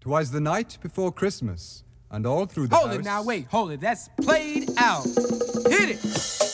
Twas the night before Christmas, and all through the Hold house... it now, wait, hold it. That's played out. Hit it.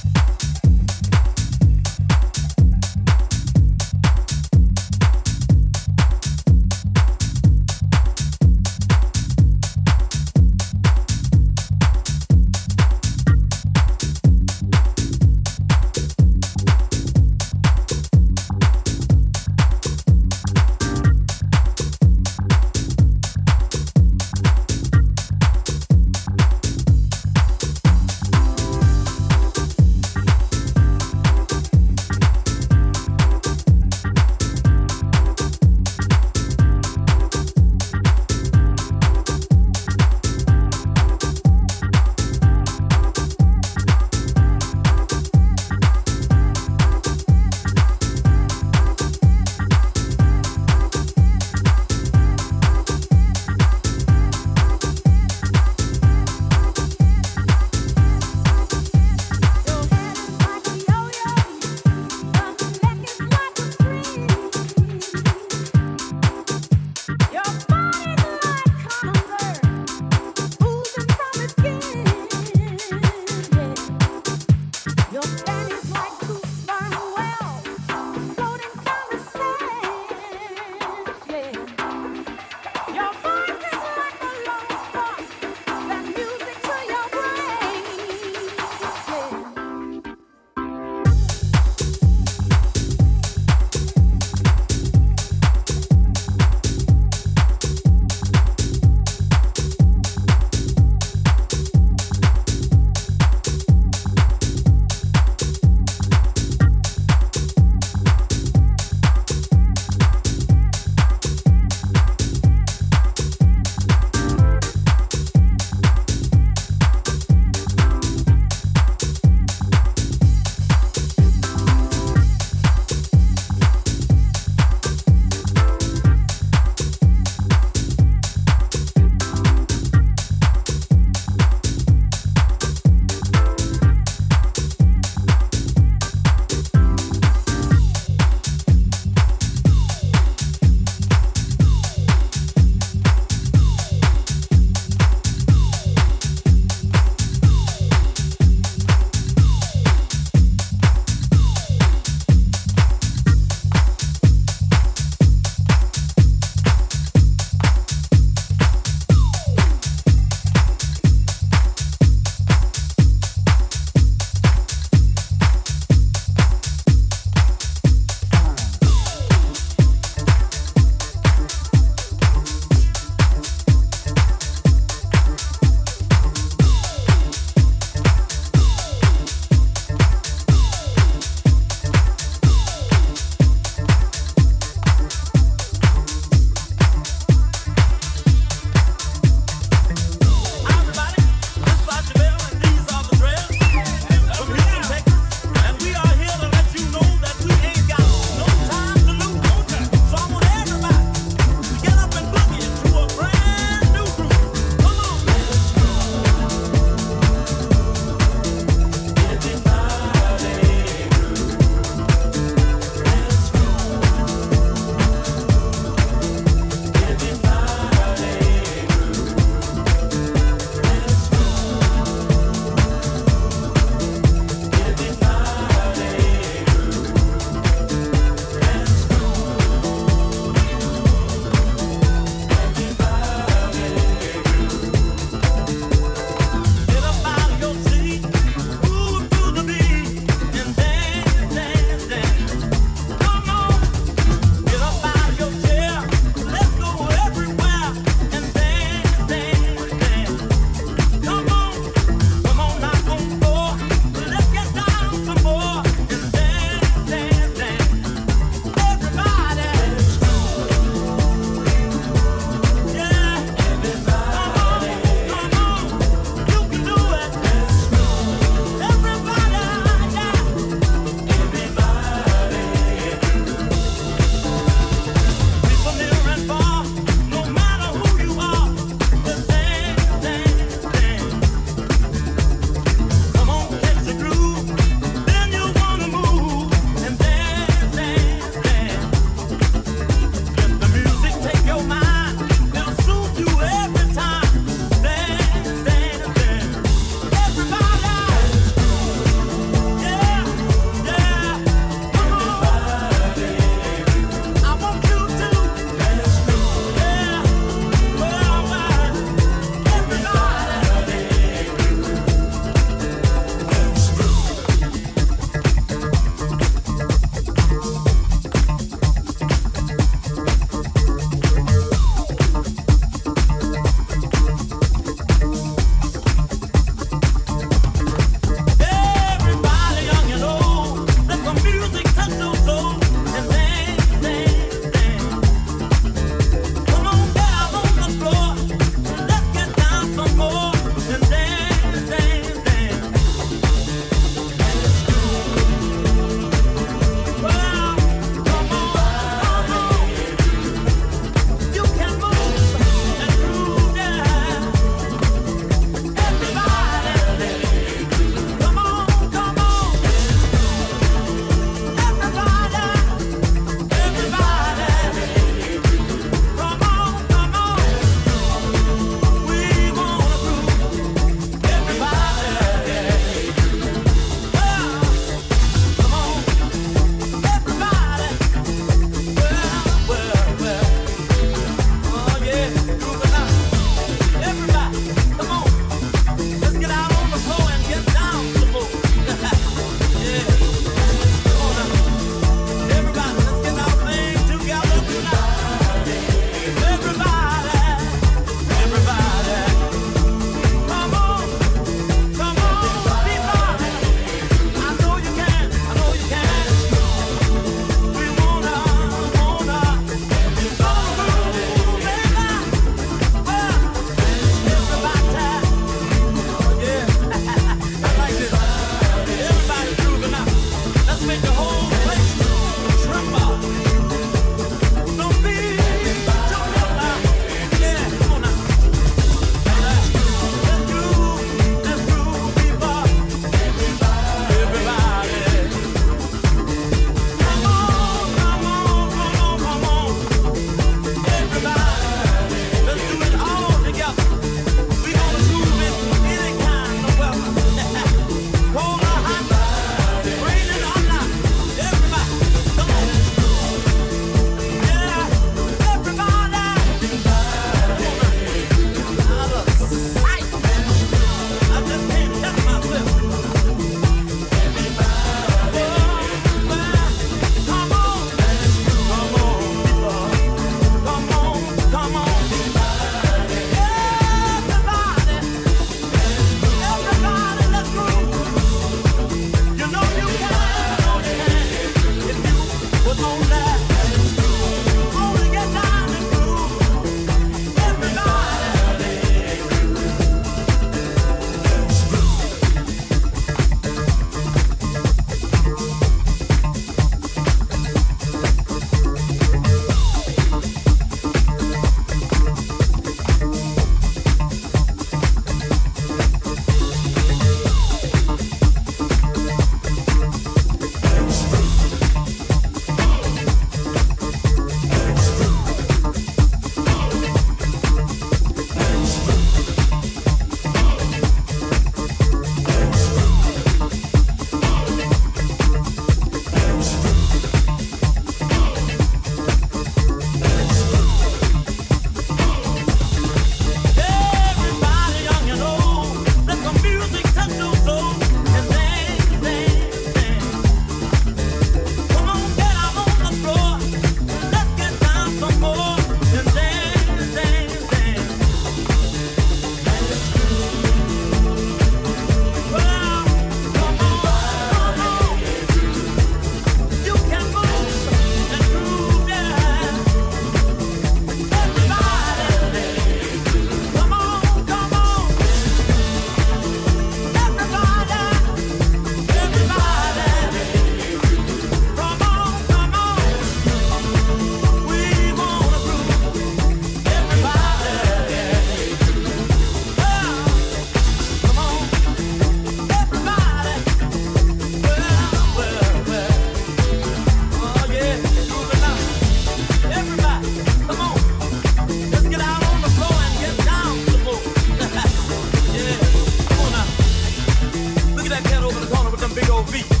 Beat.